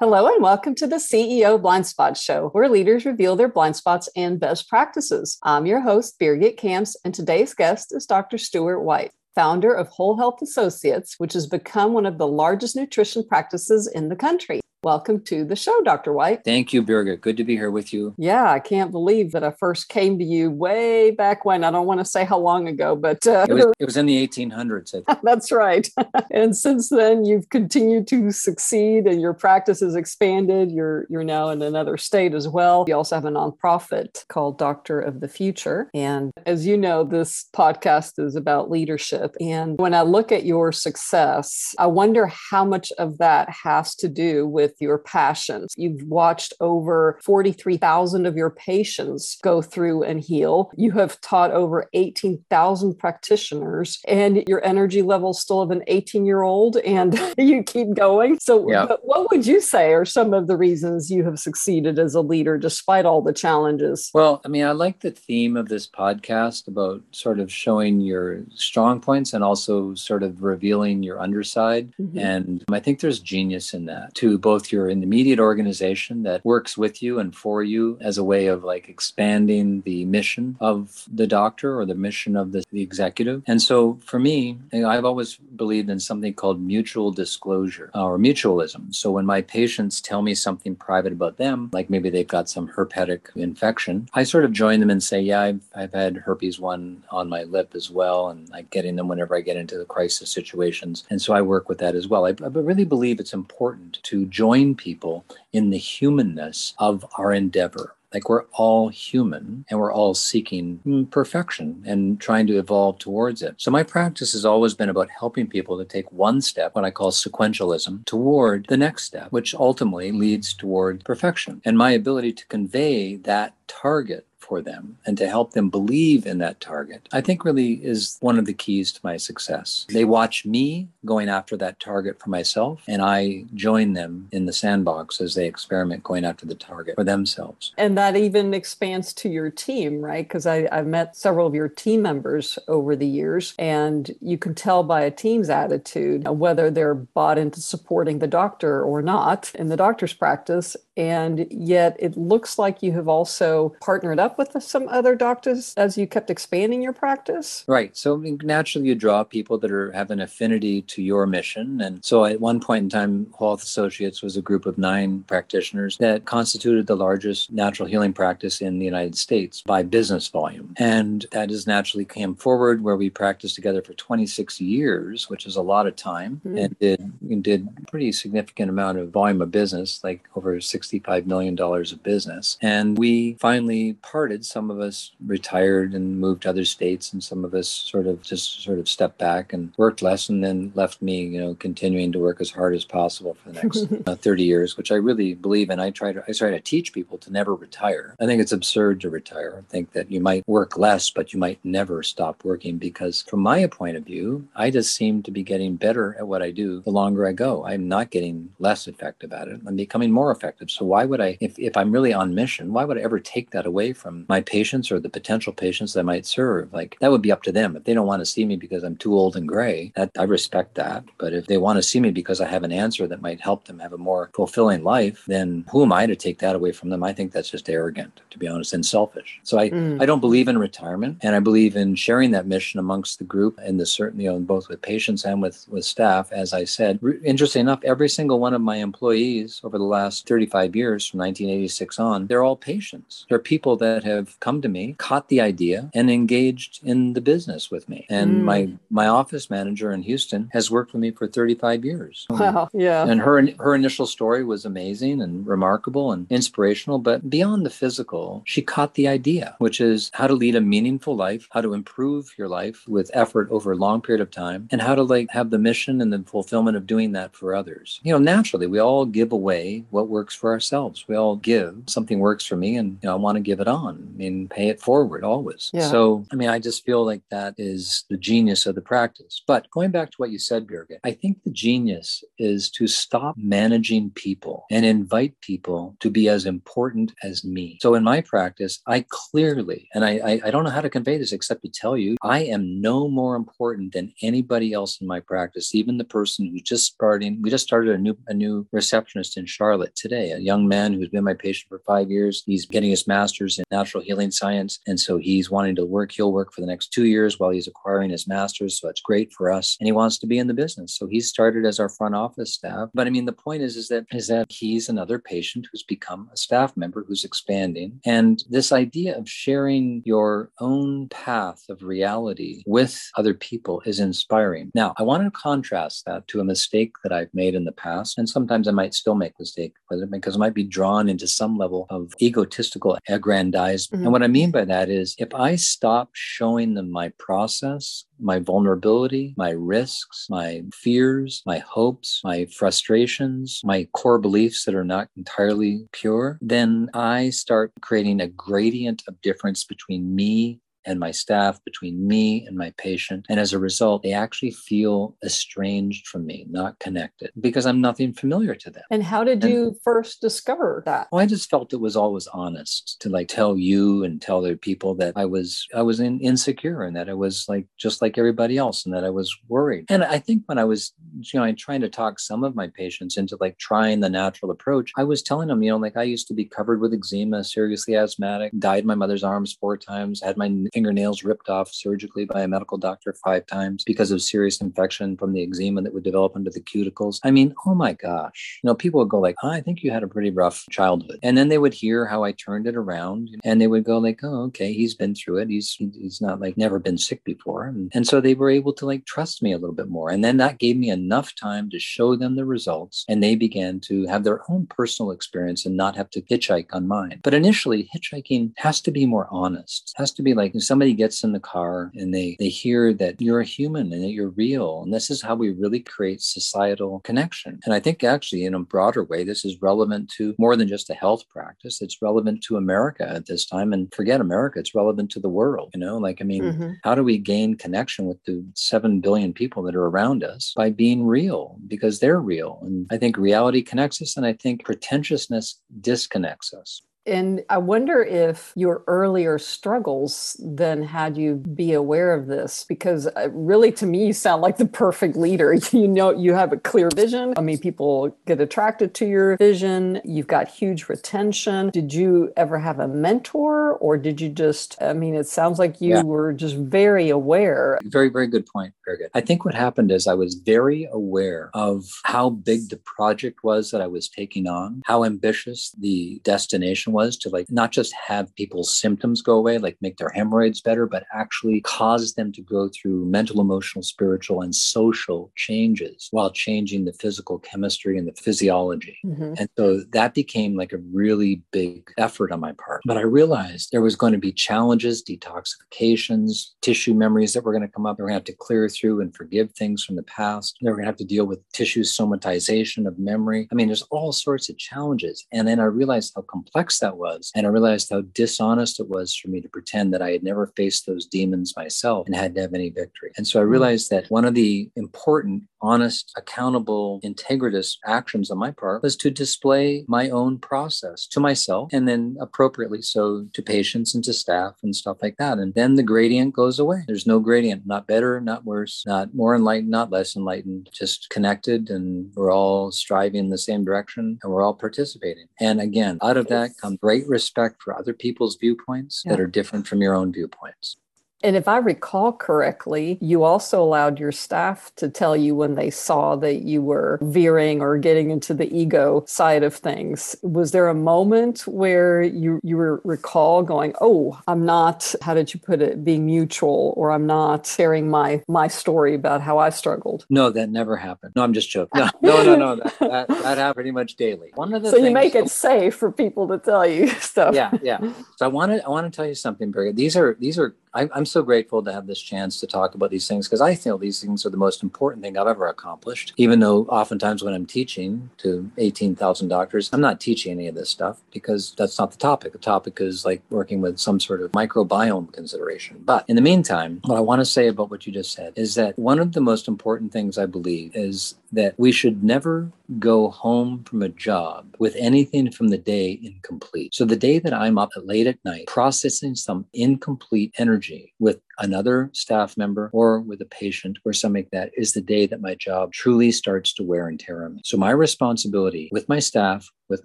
Hello and welcome to the CEO Blind Spot Show, where leaders reveal their blind spots and best practices. I'm your host, Birgit Kamps, and today's guest is Dr. Stuart White, founder of Whole Health Associates, which has become one of the largest nutrition practices in the country. Welcome to the show, Dr. White. Thank you, Birgit. Good to be here with you. Yeah, I can't believe that I first came to you way back when. I don't want to say how long ago, but uh, it, was, it was in the 1800s. that's right. and since then, you've continued to succeed, and your practice has expanded. You're you're now in another state as well. You also have a nonprofit called Doctor of the Future, and as you know, this podcast is about leadership. And when I look at your success, I wonder how much of that has to do with with your passions. You've watched over 43,000 of your patients go through and heal. You have taught over 18,000 practitioners, and your energy level still of an 18 year old, and you keep going. So, yeah. what would you say are some of the reasons you have succeeded as a leader despite all the challenges? Well, I mean, I like the theme of this podcast about sort of showing your strong points and also sort of revealing your underside. Mm-hmm. And I think there's genius in that to both both your immediate organization that works with you and for you as a way of like expanding the mission of the doctor or the mission of the, the executive. And so for me, I've always believed in something called mutual disclosure or mutualism. So when my patients tell me something private about them, like maybe they've got some herpetic infection, I sort of join them and say, yeah, I've, I've had herpes one on my lip as well. And I'm getting them whenever I get into the crisis situations. And so I work with that as well. I, I really believe it's important to join join people in the humanness of our endeavor. Like we're all human and we're all seeking perfection and trying to evolve towards it. So my practice has always been about helping people to take one step, what I call sequentialism, toward the next step, which ultimately leads toward perfection. And my ability to convey that target for them and to help them believe in that target, I think really is one of the keys to my success. They watch me going after that target for myself, and I join them in the sandbox as they experiment going after the target for themselves. And that even expands to your team, right? Because I've met several of your team members over the years, and you can tell by a team's attitude whether they're bought into supporting the doctor or not in the doctor's practice. And yet it looks like you have also partnered up with some other doctors as you kept expanding your practice? Right. So naturally, you draw people that are have an affinity to your mission. And so at one point in time, Health Associates was a group of nine practitioners that constituted the largest natural healing practice in the United States by business volume. And that has naturally came forward where we practiced together for 26 years, which is a lot of time, mm-hmm. and did did pretty significant amount of volume of business, like over $65 million of business. And we finally parted some of us retired and moved to other states, and some of us sort of just sort of stepped back and worked less, and then left me, you know, continuing to work as hard as possible for the next uh, 30 years, which I really believe in. I try to I try to teach people to never retire. I think it's absurd to retire. I think that you might work less, but you might never stop working because, from my point of view, I just seem to be getting better at what I do the longer I go. I'm not getting less effective at it. I'm becoming more effective. So why would I, if, if I'm really on mission, why would I ever take that away from my patients or the potential patients that I might serve. Like that would be up to them. If they don't want to see me because I'm too old and gray, that I respect that. But if they want to see me because I have an answer that might help them have a more fulfilling life, then who am I to take that away from them? I think that's just arrogant, to be honest, and selfish. So I, mm. I don't believe in retirement and I believe in sharing that mission amongst the group and the certain, you know, both with patients and with, with staff. As I said, re- interesting enough, every single one of my employees over the last 35 years from 1986 on, they're all patients. They're people that have come to me, caught the idea, and engaged in the business with me. And mm. my my office manager in Houston has worked with me for 35 years. Wow, yeah. And her her initial story was amazing and remarkable and inspirational, but beyond the physical, she caught the idea, which is how to lead a meaningful life, how to improve your life with effort over a long period of time, and how to like have the mission and the fulfillment of doing that for others. You know, naturally, we all give away what works for for ourselves. We all give. Something works for me and you know, I want to give it on. I mean, pay it forward always. Yeah. So, I mean, I just feel like that is the genius of the practice. But going back to what you said, Birgit, I think the genius is to stop managing people and invite people to be as important as me. So in my practice, I clearly, and I, I, I don't know how to convey this except to tell you, I am no more important than anybody else in my practice, even the person who's just starting. We just started a new a new receptionist in Charlotte today, young man who's been my patient for five years. He's getting his master's in natural healing science. And so he's wanting to work. He'll work for the next two years while he's acquiring his master's. So it's great for us. And he wants to be in the business. So he started as our front office staff. But I mean, the point is, is that is that he's another patient who's become a staff member who's expanding. And this idea of sharing your own path of reality with other people is inspiring. Now, I want to contrast that to a mistake that I've made in the past. And sometimes I might still make mistake because I might be drawn into some level of egotistical aggrandizement. Mm-hmm. And what I mean by that is if I stop showing them my process, my vulnerability, my risks, my fears, my hopes, my frustrations, my core beliefs that are not entirely pure, then I start creating a gradient of difference between me and my staff, between me and my patient. And as a result, they actually feel estranged from me, not connected, because I'm nothing familiar to them. And how did and, you first discover that? Well, I just felt it was always honest to like tell you and tell other people that I was I was in, insecure and that I was like just like everybody else and that I was worried. And I think when I was you know trying to talk some of my patients into like trying the natural approach, I was telling them, you know, like I used to be covered with eczema, seriously asthmatic, died my mother's arms four times, had my fingernails ripped off surgically by a medical doctor five times because of serious infection from the eczema that would develop under the cuticles. I mean, oh my gosh. You know, people would go like, oh, I think you had a pretty rough childhood. And then they would hear how I turned it around and they would go like, oh, okay, he's been through it. He's he's not like never been sick before. And, and so they were able to like trust me a little bit more. And then that gave me enough time to show them the results and they began to have their own personal experience and not have to hitchhike on mine. But initially, hitchhiking has to be more honest. Has to be like somebody gets in the car and they they hear that you're a human and that you're real and this is how we really create societal connection. And i think actually in a broader way this is relevant to more than just a health practice. It's relevant to america at this time. And forget america it's relevant to the world you know? Like i mean mm-hmm. how do we gain connection with the 7 billion people that are around us by being real? Because they're real. And i think reality connects us and i think pretentiousness disconnects us and I wonder if your earlier struggles then had you be aware of this, because uh, really to me, you sound like the perfect leader. You know, you have a clear vision. I mean, people get attracted to your vision. You've got huge retention. Did you ever have a mentor, or did you just, I mean, it sounds like you yeah. were just very aware. Very, very good point. Very good. I think what happened is I was very aware of how big the project was that I was taking on, how ambitious the destination was to like not just have people's symptoms go away, like make their hemorrhoids better, but actually cause them to go through mental, emotional, spiritual, and social changes while changing the physical chemistry and the physiology. Mm-hmm. And so that became like a really big effort on my part. But I realized there was going to be challenges, detoxifications, tissue memories that were going to come up. We're going to have to clear through and forgive things from the past. We're going to have to deal with tissue somatization of memory. I mean, there's all sorts of challenges. And then I realized how complex that that was. And I realized how dishonest it was for me to pretend that I had never faced those demons myself and had to have any victory. And so I hmm. realized that one of the important honest, accountable, integritous actions on my part was to display my own process to myself and then appropriately so to patients and to staff and stuff like that. And then the gradient goes away. There's no gradient, not better, not worse, not more enlightened, not less enlightened, just connected and we're all striving in the same direction and we're all participating. And again, out of that comes great respect for other people's viewpoints yeah. that are different from your own viewpoints. And if I recall correctly, you also allowed your staff to tell you when they saw that you were veering or getting into the ego side of things. Was there a moment where you you were recall going, "Oh, I'm not how did you put it, being mutual or I'm not sharing my my story about how I struggled?" No, that never happened. No, I'm just joking. No, no, no, no. that, that, that happened pretty much daily. One of the So things, you make it oh. safe for people to tell you stuff. Yeah, yeah. So I want to I want to tell you something, Birgit. These are these are I, am so grateful to have this chance to talk about these things because I feel these things are the most important thing I've ever accomplished. Even though oftentimes when I'm teaching to 18,000 doctors, I'm not teaching any of this stuff because that's not the topic. The topic is like working with some sort of microbiome consideration. But in the meantime, what I want to say about what you just said is that one of the most important things I believe is that we should never go home from a job with anything from the day incomplete. So the day that I'm up late at night processing some incomplete energy with another staff member or with a patient or something like that is the day that my job truly starts to wear and tear on me. So my responsibility with my staff, with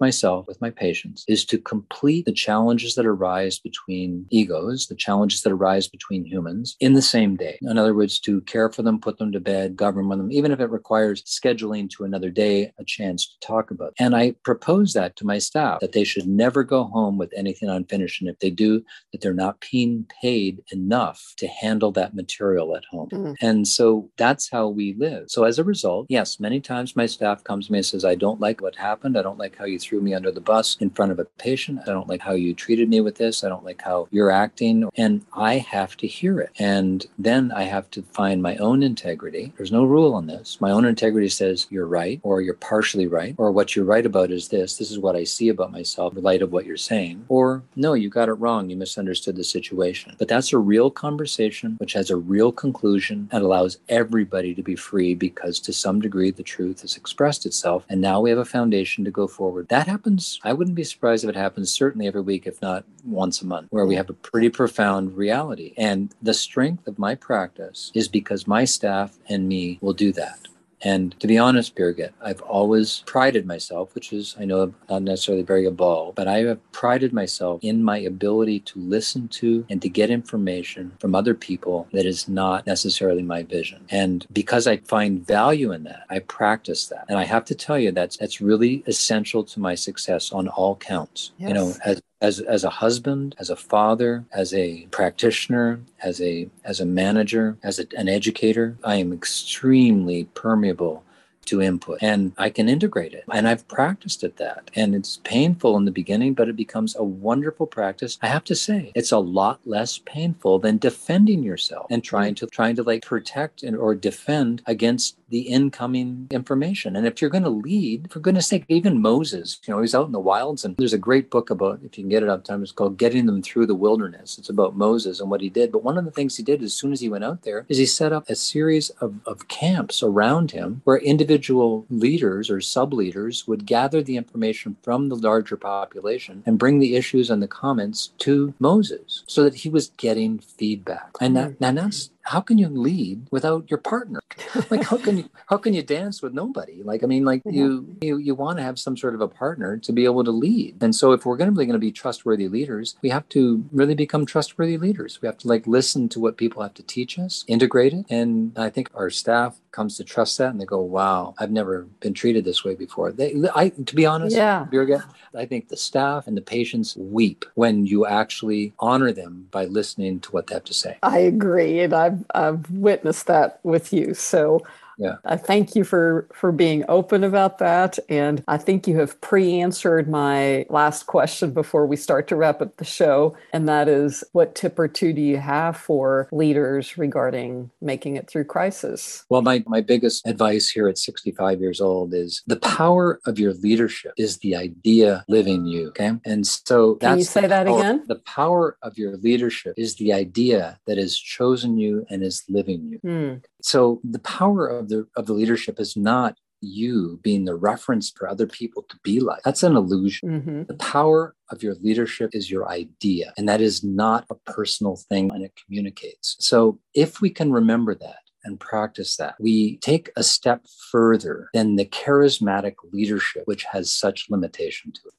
myself, with my patients, is to complete the challenges that arise between egos, the challenges that arise between humans in the same day. In other words, to care for them, put them to bed, govern them, even if it requires scheduling to another day a chance to talk about. It. And I propose that to my staff that they should never go home with anything unfinished. And if they do, that they're not being paid enough to handle that material at home. Mm. And so that's how we live. So as a result, yes, many times my staff comes to me and says, I don't like what happened. I don't like how you threw me under the bus in front of a patient. I don't like how you treated me with this. I don't like how you're acting. And I have to hear it. And then I have to find my own integrity. There's no rule on this. My own integrity says you're right or you're partially right or what you're right about is this. This is what I see about myself in light of what you're saying. Or no, you got it wrong. You misunderstood the situation. But that's a real conversation which has a real conclusion and allows everybody to be free because to some degree the truth has expressed itself. And now we have a foundation to go forward that happens. I wouldn't be surprised if it happens certainly every week, if not once a month, where we have a pretty profound reality. And the strength of my practice is because my staff and me will do that. And to be honest, Birgit, I've always prided myself, which is, I know, not necessarily very evolved, but I have prided myself in my ability to listen to and to get information from other people that is not necessarily my vision. And because I find value in that, I practice that. And I have to tell you, that's, that's really essential to my success on all counts. Yes. You know, as as as a husband, as a father, as a practitioner, as a as a manager, as a, an educator, I am extremely permeable to input and I can integrate it. And I've practiced at that. And it's painful in the beginning, but it becomes a wonderful practice. I have to say, it's a lot less painful than defending yourself and trying to trying to like protect and or defend against the incoming information. And if you're going to lead, for goodness sake, even Moses, you know, he's out in the wilds and there's a great book about, if you can get it up time, it's called Getting Them Through the Wilderness. It's about Moses and what he did. But one of the things he did as soon as he went out there is he set up a series of, of camps around him where individuals individual leaders or sub leaders would gather the information from the larger population and bring the issues and the comments to Moses so that he was getting feedback. And that, and that's how can you lead without your partner like how can you how can you dance with nobody? Like i mean like you you you want to have some sort of a partner to be able to lead. And so if we're going to be going to be trustworthy leaders we have to really become trustworthy leaders. We have to like listen to what people have to teach us integrate it. And i think our staff comes to trust that and they go wow i've never been treated this way before. They i to be honest yeah. Birgit, i think the staff and the patients weep when you actually honor them by listening to what they have to say. I agree and I've I've witnessed that with you. So yeah. I thank you for for being open about that and I think you have pre-answered my last question before we start to wrap up the show and that is what tip or two do you have for leaders regarding making it through crisis? Well, my my biggest advice here at 65 years old is the power of your leadership is the idea living you, okay? And so Can you say that power, again? The power of your leadership is the idea that has chosen you and is living you. Hmm. So the power of the of the leadership is not you being the reference for other people to be like. That's an illusion. Mm-hmm. The power of your leadership is your idea, and that is not a personal thing and it communicates. So if we can remember that, and practice that, we take a step further than the charismatic leadership, which has such limitation to it.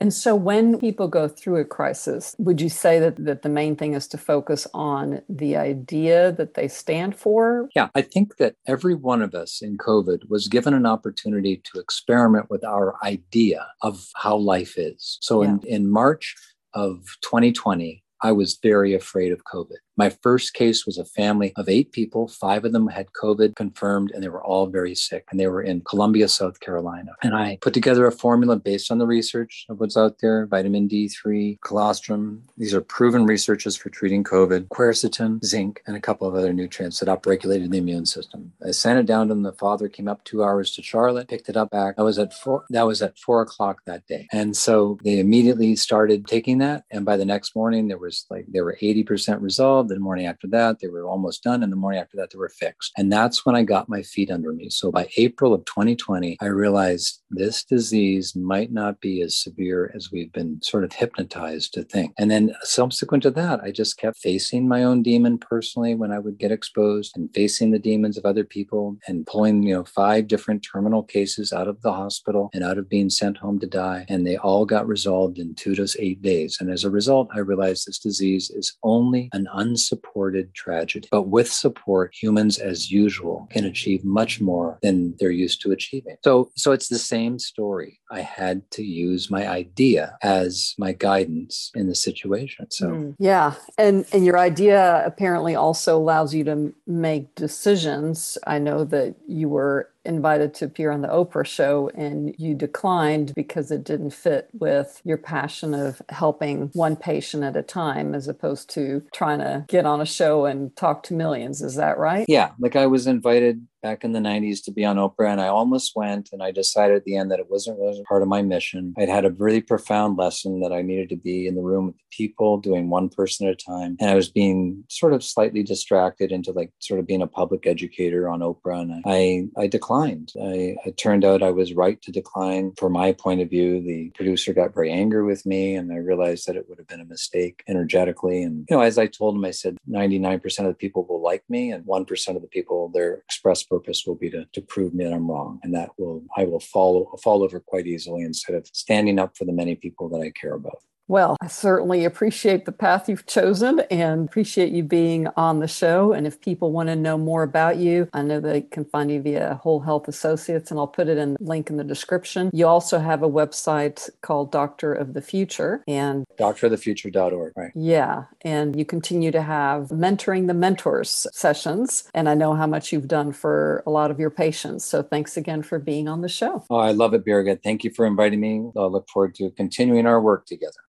And so when people go through a crisis, would you say that, that the main thing is to focus on the idea that they stand for? Yeah, I think that every one of us in COVID was given an opportunity to experiment with our idea of how life is. So yeah. in, in March of 2020, I was very afraid of COVID. My first case was a family of eight people. Five of them had COVID confirmed, and they were all very sick. And they were in Columbia, South Carolina. And I put together a formula based on the research of what's out there vitamin D3, colostrum. These are proven researches for treating COVID, quercetin, zinc, and a couple of other nutrients that upregulated the immune system. I sent it down to them. The father came up two hours to Charlotte, picked it up back. That was at four. That was at four o'clock that day. And so they immediately started taking that. And by the next morning, there was like they were 80% resolved. The morning after that, they were almost done. And the morning after that, they were fixed. And that's when I got my feet under me. So by April of 2020, I realized this disease might not be as severe as we've been sort of hypnotized to think. And then subsequent to that, I just kept facing my own demon personally when I would get exposed and facing the demons of other people and pulling, you know, five different terminal cases out of the hospital and out of being sent home to die. And they all got resolved in two to eight days. And as a result, I realized this disease is only an unsupported tragedy. But with support, humans as usual can achieve much more than they're used to achieving. So so it's the same story. I had to use my idea as my guidance in the situation. So mm, yeah. And and your idea apparently also allows you to make decisions. I know that you were invited to appear on the Oprah show and you declined because it didn't fit with your passion of helping one patient at a time as opposed to trying to get on a show and talk to millions. Is that right? Yeah. Like I was invited back in the 90s to be on Oprah, and I almost went. And I decided at the end that it wasn't really part of my mission. I'd had a really profound lesson that I needed to be in the room with the people, doing one person at a time. And I was being sort of slightly distracted into like sort of being a public educator on Oprah. And I, I declined. I, it turned out I was right to decline. From my point of view, the producer got very angry with me, and I realized that it would have been a mistake energetically. And, you know, as I told him, I said 99% of the people will like me, and 1% of the people, their express purpose will be to, to prove me that I'm wrong. And that will, I will fall, fall over quite easily instead of standing up for the many people that I care about. Well, I certainly appreciate the path you've chosen and appreciate you being on the show. And if people want to know more about you, I know they can find you via Whole Health Associates, and I'll put it in the link in the description. You also have a website called Doctor of the Future and doctorofthefuture.org, right? Yeah. And you continue to have mentoring the mentors sessions. And I know how much you've done for a lot of your patients. So thanks again for being on the show. Oh, I love it, Birgit. Thank you for inviting me. I look forward to continuing our work together.